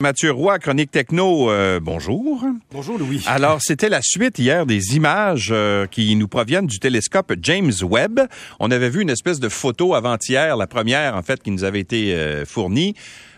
Mathieu Roy, Chronique Techno, euh, bonjour. Bonjour Louis. Alors, c'était la suite hier des images euh, qui nous proviennent du télescope James Webb. On avait vu une espèce de photo avant-hier, la première en fait qui nous avait été euh, fournie.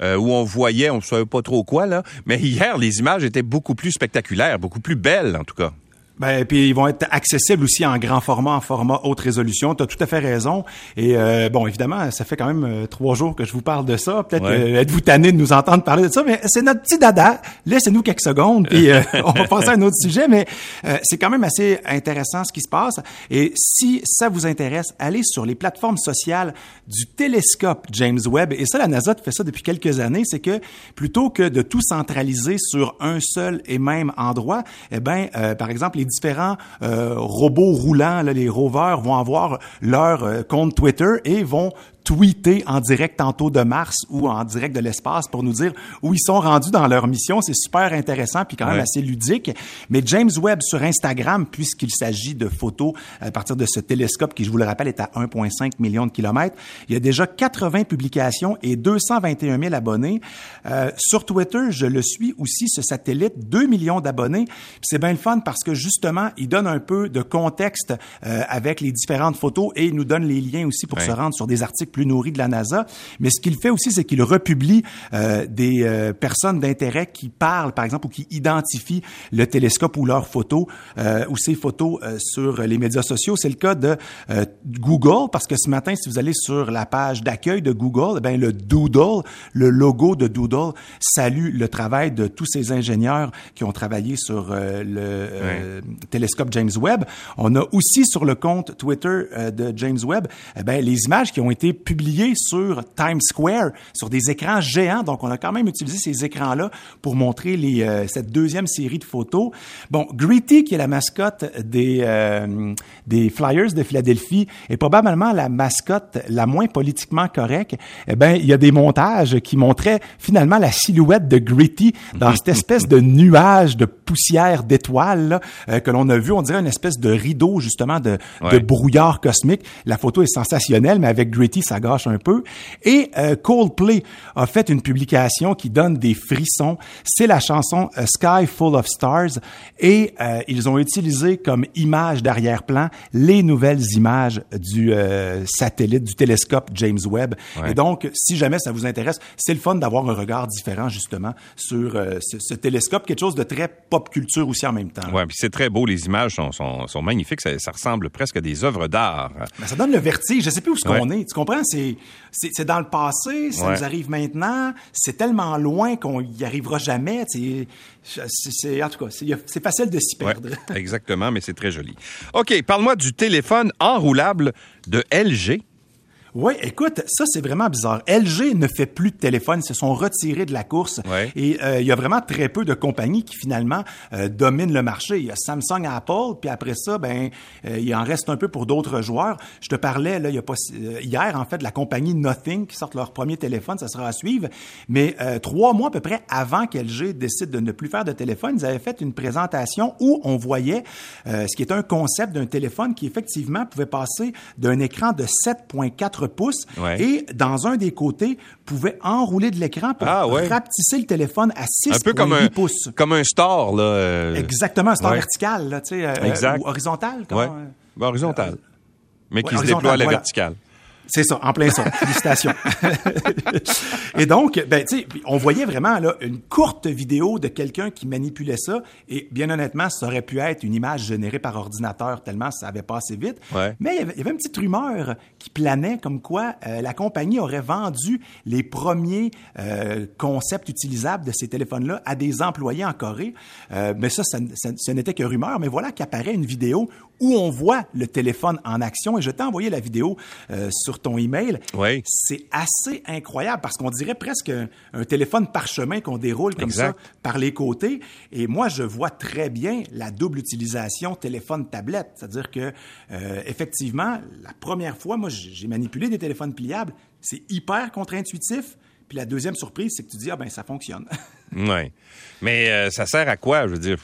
où on voyait, on ne savait pas trop quoi, là. Mais hier, les images étaient beaucoup plus spectaculaires, beaucoup plus belles, en tout cas. Ben, puis ils vont être accessibles aussi en grand format, en format haute résolution. Tu as tout à fait raison. Et euh, bon, évidemment, ça fait quand même euh, trois jours que je vous parle de ça. Peut-être êtes-vous tanné de nous entendre parler de ça, mais c'est notre petit dada. Laissez-nous quelques secondes, puis euh, on va passer à un autre sujet. Mais c'est quand même assez intéressant ce qui se passe. Et si ça vous intéresse, allez sur les plateformes sociales du télescope James Webb. Et ça, la NASA fait ça depuis quelques années. C'est que plutôt que de tout centraliser sur un seul et même endroit, eh ben, par exemple, les différents euh, robots roulants, les rovers, vont avoir leur euh, compte Twitter et vont tweeter en direct tantôt de Mars ou en direct de l'espace pour nous dire où ils sont rendus dans leur mission. C'est super intéressant puis quand même assez ludique. Mais James Webb sur Instagram, puisqu'il s'agit de photos à partir de ce télescope qui, je vous le rappelle, est à 1,5 million de kilomètres, il y a déjà 80 publications et 221 000 abonnés. Euh, sur Twitter, je le suis aussi, ce satellite, 2 millions d'abonnés. C'est bien le fun parce que justement, il donne un peu de contexte euh, avec les différentes photos et il nous donne les liens aussi pour se rendre sur des articles plus nourri de la NASA. Mais ce qu'il fait aussi, c'est qu'il republie euh, des euh, personnes d'intérêt qui parlent, par exemple, ou qui identifient le télescope ou leurs photos euh, ou ces photos euh, sur les médias sociaux. C'est le cas de euh, Google, parce que ce matin, si vous allez sur la page d'accueil de Google, bien, le Doodle, le logo de Doodle, salue le travail de tous ces ingénieurs qui ont travaillé sur le télescope James Webb. On a aussi sur le compte Twitter de James Webb, bien, les images qui ont été publié sur Times Square, sur des écrans géants. Donc, on a quand même utilisé ces écrans-là pour montrer les, euh, cette deuxième série de photos. Bon, Gritty, qui est la mascotte des, euh, des Flyers de Philadelphie, est probablement la mascotte la moins politiquement correcte. Eh ben, il y a des montages qui montraient finalement la silhouette de Gritty dans cette espèce de nuage de poussière d'étoiles euh, que l'on a vu. On dirait une espèce de rideau, justement, de, de brouillard cosmique. La photo est sensationnelle, mais avec Gritty, ça gâche un peu. Et euh, Coldplay a fait une publication qui donne des frissons. C'est la chanson A Sky Full of Stars et euh, ils ont utilisé comme image d'arrière-plan les nouvelles images du euh, satellite, du télescope James Webb. Et donc, si jamais ça vous intéresse, c'est le fun d'avoir un regard différent justement sur ce, ce, télescope, quelque chose de très pop culture aussi en même temps. Ouais, puis c'est très beau, les images sont, sont, sont magnifiques, ça, ça, ressemble presque à des œuvres d'art. ça donne le vertige, je sais plus où ce qu'on est, tu comprends? C'est, c'est, dans le passé, ça nous arrive maintenant, c'est tellement loin qu'on y arrivera jamais. C'est, c'est, en tout cas, c'est, facile de s'y perdre. exactement, mais c'est très joli. OK, parle-moi du téléphone enroulable de LG. Oui, écoute, ça c'est vraiment bizarre. LG ne fait plus de téléphone, ils se sont retirés de la course et euh, il y a vraiment très peu de compagnies qui finalement euh, dominent le marché. Il y a Samsung, Apple, puis après ça, ben euh, il en reste un peu pour d'autres joueurs. Je te parlais là, il y a pas hier en fait de la compagnie Nothing qui sort leur premier téléphone, ça sera à suivre. Mais trois mois à peu près avant qu'LG décide de ne plus faire de téléphone, ils avaient fait une présentation où on voyait ce qui est un concept d'un téléphone qui effectivement pouvait passer d'un écran de 7.4 pouces et dans un des côtés pouvait enrouler de l'écran pour ah, rapetisser le téléphone à 6,8 un peu comme un, pouces. Comme un store là. Euh, Exactement, un store vertical là, tu sais, euh, ou horizontal. Comment, ben, horizontal. mais qui se déploie à la verticale. C'est ça, en plein son. Félicitations. et donc, ben, tu sais, on voyait vraiment là une courte vidéo de quelqu'un qui manipulait ça. Et bien honnêtement, ça aurait pu être une image générée par ordinateur tellement ça avait passé vite. Mais il y, avait, une petite rumeur qui planait comme quoi euh, la compagnie aurait vendu les premiers euh, concepts utilisables de ces téléphones-là à des employés en Corée. Euh, mais ça, ça, ce n'était que rumeur. Mais voilà qu'apparaît une vidéo où on voit le téléphone en action. Et je t'ai envoyé la vidéo sur ton email. Oui. C'est assez incroyable parce qu'on dirait presque un, téléphone parchemin qu'on déroule comme ça par les côtés. Et moi, je vois très bien la double utilisation téléphone-tablette. C'est-à-dire que, euh, effectivement, la première fois, moi, j'ai manipulé des téléphones pliables. C'est hyper contre-intuitif. Puis la deuxième surprise, c'est que tu dis, ah ben, ça fonctionne. oui. Mais euh, ça sert à quoi? Je veux dire,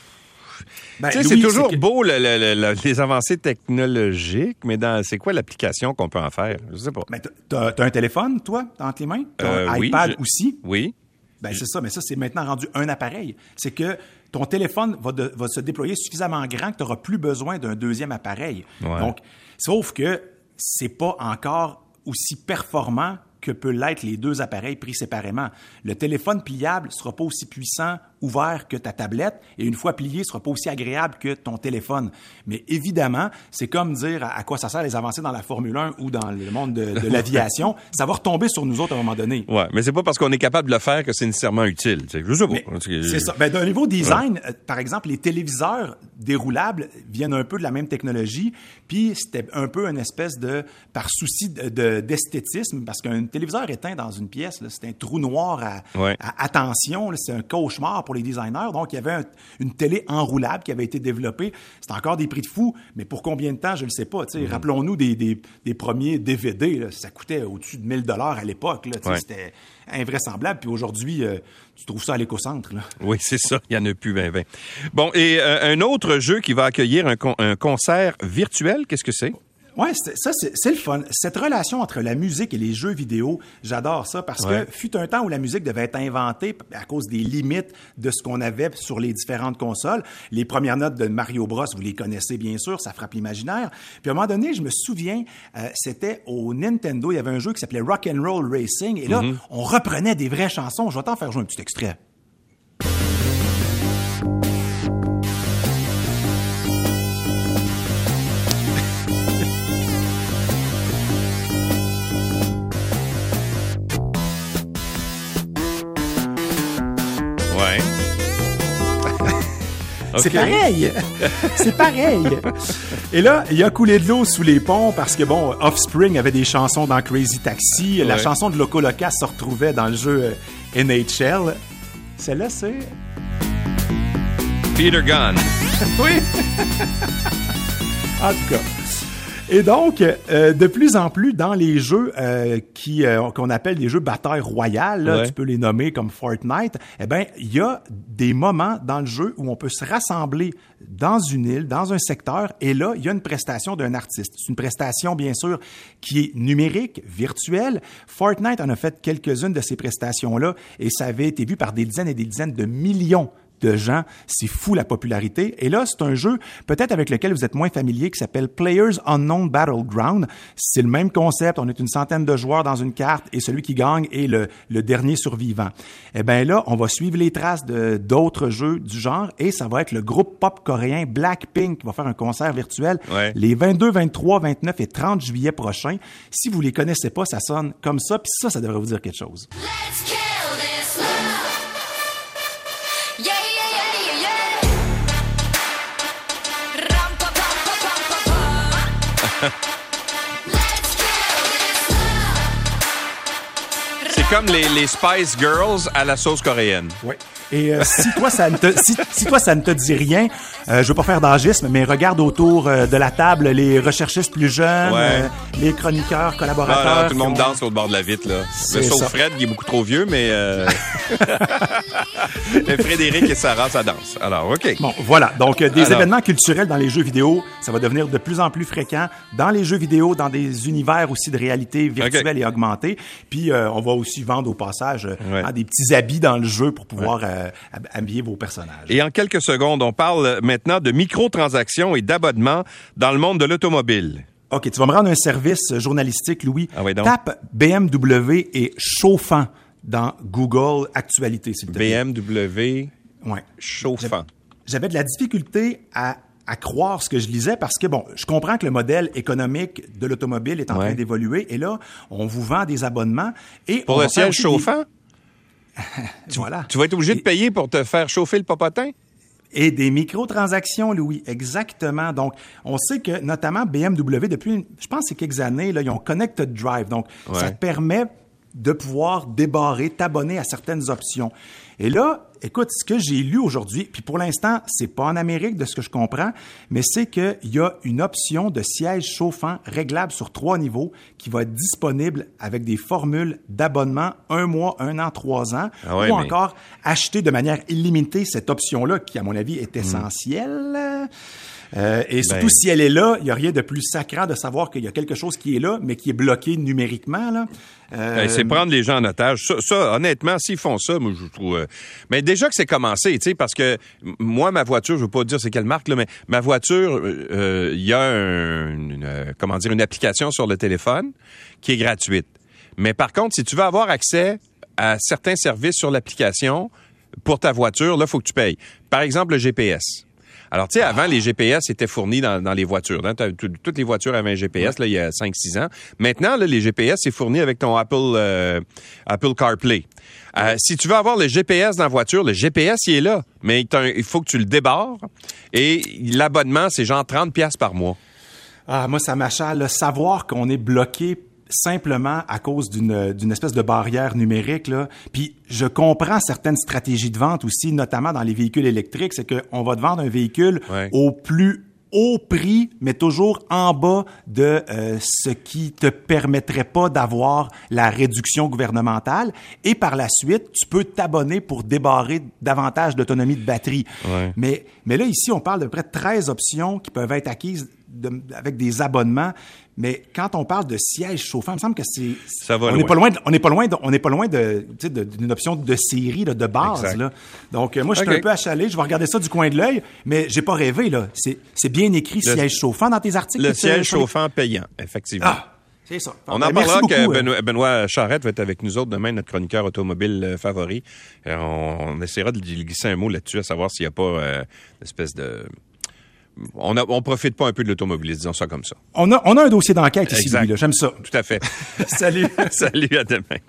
ben, c'est toujours beau les avancées technologiques, mais c'est quoi l'application qu'on peut en faire? Je sais pas. Ben, tu as, un téléphone, toi, entre les mains? Un euh, iPad aussi? Oui. Ben, c'est ça, mais ça, c'est maintenant rendu un appareil. C'est que ton téléphone va, va se déployer suffisamment grand que tu n'auras plus besoin d'un deuxième appareil. Donc, sauf que c'est pas encore aussi performant que peut l'être les deux appareils pris séparément. Le téléphone pliable sera pas aussi puissant ouvert que ta tablette et une fois plié, sera pas aussi agréable que ton téléphone. Mais évidemment, c'est comme dire à, quoi ça sert les avancées dans la Formule 1 ou dans le monde de, l'aviation. ça va retomber sur nous autres à un moment donné. Ouais, mais c'est pas parce qu'on est capable de le faire que c'est nécessairement utile. C'est ça. Ben, d'un niveau design, euh, par exemple, les téléviseurs déroulables viennent un peu de la même technologie, puis c'était un peu une espèce de par souci d'esthétisme, parce qu'un téléviseur éteint dans une pièce, c'est un trou noir à, à attention, c'est un cauchemar pour les designers. Donc, il y avait une télé enroulable qui avait été développée. C'est encore des prix de fou, mais pour combien de temps, je ne sais pas. Mm-hmm. Rappelons-nous des, des, premiers DVD. Ça coûtait au-dessus de 1000 dollars à l'époque. C'était invraisemblable. Puis aujourd'hui, euh, tu trouves ça à l'écocentre. Oui, c'est ça. Il y en a plus 20 20. Bon, et euh, un autre jeu qui va accueillir un, un concert virtuel, qu'est-ce que c'est? Ouais, ça c'est le fun. Cette relation entre la musique et les jeux vidéo, j'adore ça parce que fut un temps où la musique devait être inventée à cause des limites de ce qu'on avait sur les différentes consoles. Les premières notes de Mario Bros, vous les connaissez bien sûr, ça frappe l'imaginaire. Puis à un moment donné, je me souviens, euh, c'était au Nintendo, il y avait un jeu qui s'appelait Rock and Roll Racing et là, mm-hmm. on reprenait des vraies chansons. Je vais t'en faire jouer un petit extrait. C'est pareil. C'est pareil. Et là, il a coulé de l'eau sous les ponts parce que, bon, Offspring avait des chansons dans Crazy Taxi. La chanson de Loco Loca se retrouvait dans le jeu euh, NHL. Celle-là, c'est... Peter Gunn. oui. en tout cas. Et donc, euh, de plus en plus dans les jeux euh, qui euh, qu'on appelle les jeux bataille royale, tu peux les nommer comme Fortnite, eh ben il y a des moments dans le jeu où on peut se rassembler dans une île, dans un secteur, et là il y a une prestation d'un artiste. C'est une prestation bien sûr qui est numérique, virtuelle. Fortnite en a fait quelques-unes de ces prestations là, et ça avait été vu par des dizaines et des dizaines de millions de gens. C'est fou la popularité. Et là, c'est un jeu peut-être avec lequel vous êtes moins familier qui s'appelle Players Unknown Battleground. C'est le même concept. On est une centaine de joueurs dans une carte et celui qui gagne est le, le dernier survivant. Eh bien là, on va suivre les traces de d'autres jeux du genre et ça va être le groupe pop coréen Blackpink qui va faire un concert virtuel les 22, 23, 29 et 30 juillet prochains. Si vous les connaissez pas, ça sonne comme ça. Puis ça, ça devrait vous dire quelque chose. C'est comme les, les Spice Girls à la sauce coréenne. Oui. Et euh, si toi ça ne te si, toi ça ne te dit rien, euh, je veux pas faire d'agisme, mais regarde autour euh, de la table les recherchistes plus jeunes, les chroniqueurs, collaborateurs. tout le monde danse au bord de la vitre là. sauf Fred qui est beaucoup trop vieux, mais Frédéric et Sarah ça danse. Alors ok. Bon voilà donc des événements culturels dans les jeux vidéo, ça va devenir de plus en plus fréquent dans les jeux vidéo, dans des univers aussi de réalité virtuelle et augmentée. Puis on va aussi vendre au passage des petits habits dans le jeu pour pouvoir euh, habiller vos personnages. Et en quelques secondes, on parle maintenant de microtransactions et d'abonnements dans le monde de l'automobile. OK, tu vas me rendre un service journalistique, Louis. Ah Tape BMW et chauffant dans Google Actualité, s'il te plaît. BMW ouais. chauffant. J'avais de la difficulté à, croire ce que je lisais parce que, bon, je comprends que le modèle économique de l'automobile est en train d'évoluer et là, on vous vend des abonnements et... Pour le siège chauffant? voilà. Tu vas être obligé de payer pour te faire chauffer le popotin? Et des microtransactions, Louis, exactement. Donc, on sait que notamment BMW, depuis, je pense, c'est quelques années, là, ils ont Connected Drive. Donc, ça te permet de pouvoir débarrer, t'abonner à certaines options. Et là, écoute, ce que j'ai lu aujourd'hui, puis pour l'instant, c'est pas en Amérique de ce que je comprends, mais c'est qu'il y a une option de siège chauffant réglable sur trois niveaux qui va être disponible avec des formules d'abonnement un mois, un an, trois ans, ah ou encore acheter de manière illimitée cette option-là qui, à mon avis, est essentielle. Euh, et surtout, Ben. si elle est là, il n'y a rien de plus sacrant de savoir qu'il y a quelque chose qui est là, mais qui est bloqué numériquement. Là. Euh, Ben, c'est prendre les gens en otage. Ça, ça, honnêtement, s'ils font ça, moi, je trouve. euh, Mais déjà que c'est commencé, tu sais, parce que moi, ma voiture, je veux pas dire c'est quelle marque, là, mais ma voiture, il y a un- une, comment dire, une application sur le téléphone qui est gratuite. Mais par contre, si tu veux avoir accès à certains services sur l'application pour ta voiture, là, faut que tu payes. Par exemple, le GPS. Alors, tu sais, avant, les GPS étaient fournis dans, dans les voitures. hein. Toutes les voitures avaient un GPS, là, il y a 5-6 ans. Maintenant, là, les GPS, c'est fourni avec ton Apple, euh, Apple CarPlay. Euh, si tu veux avoir le GPS dans la voiture, le GPS, il est là. Mais il faut que tu le débarres. Et l'abonnement, c'est genre 30 pièces par mois. Ah, moi, ça m'achale. Savoir qu'on est bloqué simplement à cause d'une d'une espèce de barrière numérique. Là. Puis je comprends certaines stratégies de vente aussi, notamment dans les véhicules électriques, c'est qu'on va te vendre un véhicule Ouais. au plus haut prix, mais toujours en bas de euh, ce qui te permettrait pas d'avoir la réduction gouvernementale. Et par la suite, tu peux t'abonner pour débarrer davantage d'autonomie de batterie. Ouais. Mais, mais là, ici, on parle de près de 13 options qui peuvent être acquises de- avec des abonnements. Mais quand on parle de siège chauffant, il me semble que c'est. Ça va on n'est pas loin. de- on n'est pas loin. de- on n'est pas loin de, d'une option de série là, de base. Là. Donc euh, moi, je suis un peu achalé. Je vais regarder ça du coin de l'œil, mais j'ai pas rêvé là. C'est, c'est bien écrit Le- siège chauffant dans tes articles. Le siège chauffant payant, effectivement. Ah, c'est ça. On Ben, en parlera que beaucoup, euh. Benoît, Benoît Charrette va être avec nous autres demain, notre chroniqueur automobile euh, favori. On, on essaiera de lui glisser un mot là-dessus, à savoir s'il n'y a pas euh, une espèce de... On, a, on profite pas un peu de l'automobiliste, disons ça comme ça. On a, on a un dossier d'enquête ici. J'aime ça. Tout à fait. Salut. Salut, à demain.